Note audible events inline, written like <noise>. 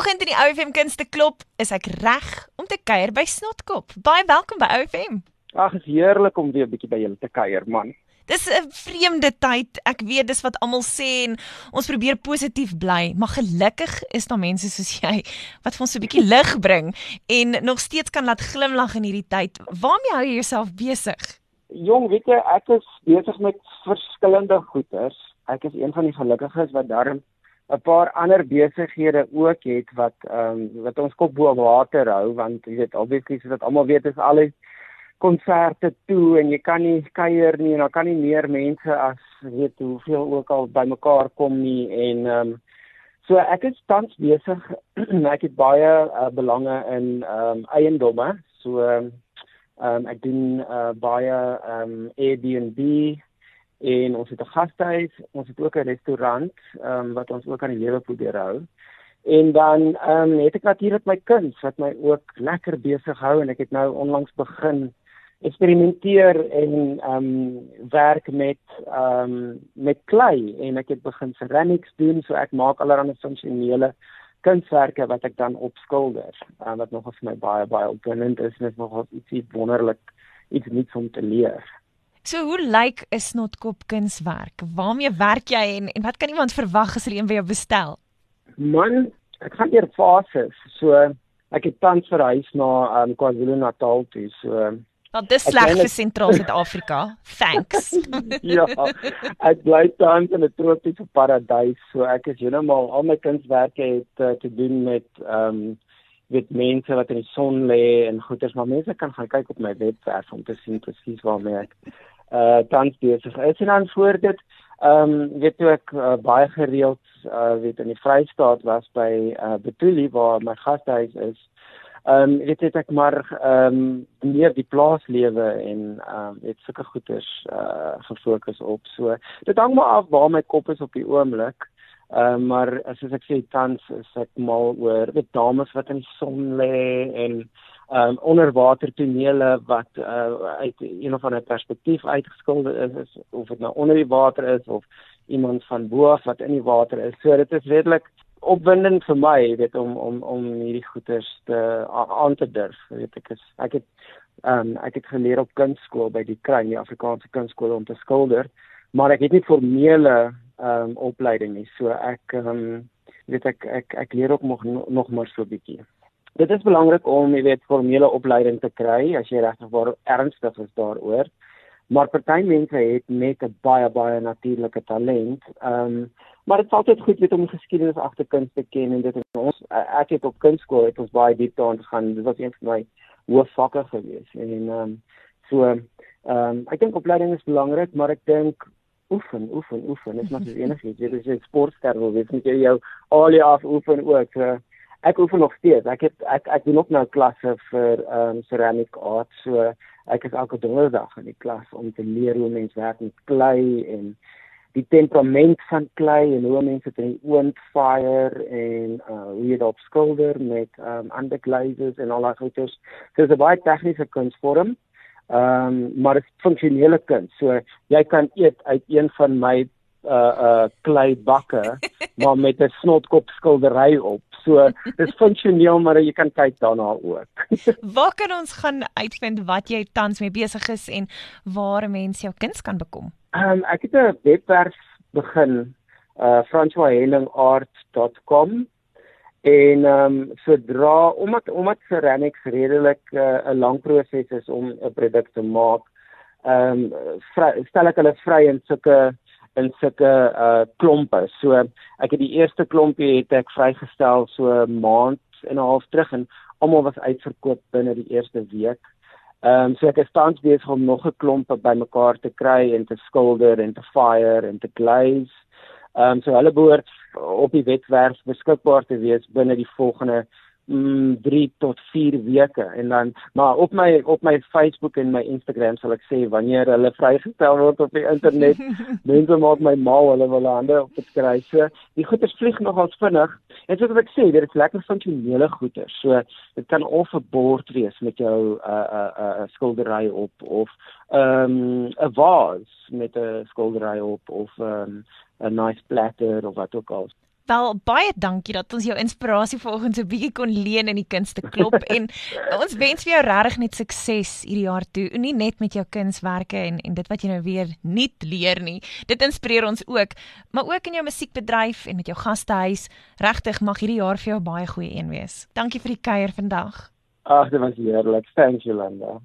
Vanoggend in die OFM Kunste Klop is ek reg om te kuier by Snotkop. Baie welkom by OFM. Ag, is heerlik om weer 'n bietjie by julle te kuier, man. Dis 'n vreemde tyd. Ek weet dis wat almal sê en ons probeer positief bly, maar gelukkig is daar mense soos jy wat vir ons 'n bietjie lig bring en nog steeds kan laat glimlag in hierdie tyd. Waarmee hou jy jouself besig? Jong, weet jy, ek is besig met verskillende goeders. Ek is een van die gelukkiges wat daarom 'n paar ander besighede ook het wat ehm um, wat ons kop bo water hou want jy weet obviously so dat almal weet is al die konserte toe en jy kan nie kuier nie en dan kan nie meer mense as weet hoeveel ook al bymekaar kom nie en ehm um, so ek is tans besig <clears throat> ek het baie uh, belange in ehm um, eiendomme. So ehm um, ek doen uh, baie ehm um, Airbnb en ons het 'n gastehuis, ons het ook 'n restaurant ehm um, wat ons ook aan die lewe probeer hou. En dan ehm um, het ek natuurlik my kuns wat my ook lekker besig hou en ek het nou onlangs begin eksperimenteer en ehm um, werk met ehm um, met klei en ek het begin ceramics doen so ek maak allerlei funksionele kunswerke wat ek dan opskilder. Uh, wat nog vir my baie baie opwindend is en dit is nog iets wonderlik iets nuuts om te leer. So hoe lyk 'n snotkop kunswerk? Waarmee werk jy en en wat kan iemand verwag as hulle een by jou bestel? Man, ek gaan eers fases. So ek het tans verhuis na um, KwaZulu-Natal toe. So Want dis sleg vir Sentraal Suid-Afrika. Thanks. <laughs> ja. Ek bly tans in 'n tropiese paradys. So ek is heeltemal al my kunswerke het uh, te doen met ehm um, weet mense wat in die son lê en goeders maar mense kan gaan kyk op my webwerf om te sien presies waarmee ek uh tans besig is. En dan voor dit ehm um, weet toe ek uh, baie gereeld uh weet in die Vrystaat was by uh Betuli waar my gastehuis is ehm um, weet dit ek maar ehm um, meer die plaaslewe en ehm um, het sulke goeders uh gefokus op. So dit hang maar af waar my kop is op die oomblik uh, maar soos ek sê tans is ek mal oor die dames wat in die son lê en ehm um, onderwater tonele wat uh, uit een of ander perspektief uitgeskilder is, is of dit nou onder die water is of iemand van bo af wat in die water is. So dit is redelik opwindend vir my, weet om om om hierdie goeters te aan te durf. Weet ek is ek het ehm um, ek het geleer op kunstskool by die Kruin, die Afrikaanse kunstskool om te skilder, maar ek het nie formele ehm um, opleiding nie. So ek ehm um, weet ek ek ek leer ook nog nog maar so 'n bietjie. Dit is belangrik om jy weet formele opleiding te kry as jy regtig waar ernstig is daaroor. Maar party mense het net 'n baie baie natuurlike talent. Ehm um, maar dit is altyd goed weet om geskiedenis agter kuns te ken en dit is ons ek het op kunstskool het ons baie diep daarin gegaan. Dit was een van my hoofvakke gewees en ehm um, so ehm um, ek dink opleiding is belangrik, maar ek dink oefen, oefen, oefen. Dit is maar enigiets. Jy is 'n sportster wil weet net jy jou al die af oefen ook. So, ek oefen nog steeds. Ek het ek ek doen ook nou klasse vir ehm um, ceramic art. So ek is elke donderdag in die klas om te leer hoe mense werk met klei en die temperament van klei en hoe mense dit in oond fire en uh, hoe jy dit skilder met um, underglazes en al daai goeders. So dit is 'n baie tegniese kunsvorm. Ehm um, maar dit is funksionele kuns. So jy kan eet uit een van my uh uh klei bakke <laughs> maar met 'n snotkop skildery op. So dis funksioneel maar jy kan kyk daarna ook. <laughs> waar kan ons gaan uitvind wat jy tans mee besig is en waar mense jou kuns kan bekom? Ehm um, ek het 'n webwerf begin uh francoishelingart.com En ehm um, sodra omdat omdat ceramics redelik uh, 'n lang proses is om 'n produk te maak, ehm um, stel ek hulle vry in sulke in sulke uh klompe. So ek het die eerste klompie het ek vrygestel so 'n maand en 'n half terug en almal was uitverkoop binne die eerste week. Ehm um, so ek is tans besig om nog 'n klompe bymekaar te kry en te skilder en te fire en te glaze. Ehm um, so hulle behoort op die webwerf beskikbaar te wees binne die volgende mm 3 tot 4 weke. En dan maar op my op my Facebook en my Instagram sal ek sê wanneer hulle vrygestel word op die internet <laughs> mense maak my mal hulle wil hande op dit kry. So die goeders vlieg nogals vinnig en soos ek sê dit is lekker funksionele goeders. So dit kan of 'n bord wees met jou 'n uh, 'n uh, 'n uh, skildery op of ehm um, 'n vase met 'n skildery op of ehm um, 'n nice platter of wat ook al Wel baie dankie dat ons jou inspirasie vanoggend so bietjie kon leen in die kunste klop <laughs> en ons wens vir jou regtig net sukses hierdie jaar toe. Nie net met jou kunswerke en en dit wat jy nou weer nuut leer nie. Dit inspireer ons ook, maar ook in jou musiekbedryf en met jou gastehuis. Regtig mag hierdie jaar vir jou baie goeie een wees. Dankie vir die kuier vandag. Ag, dit was heerlik. Thanks Jolanda.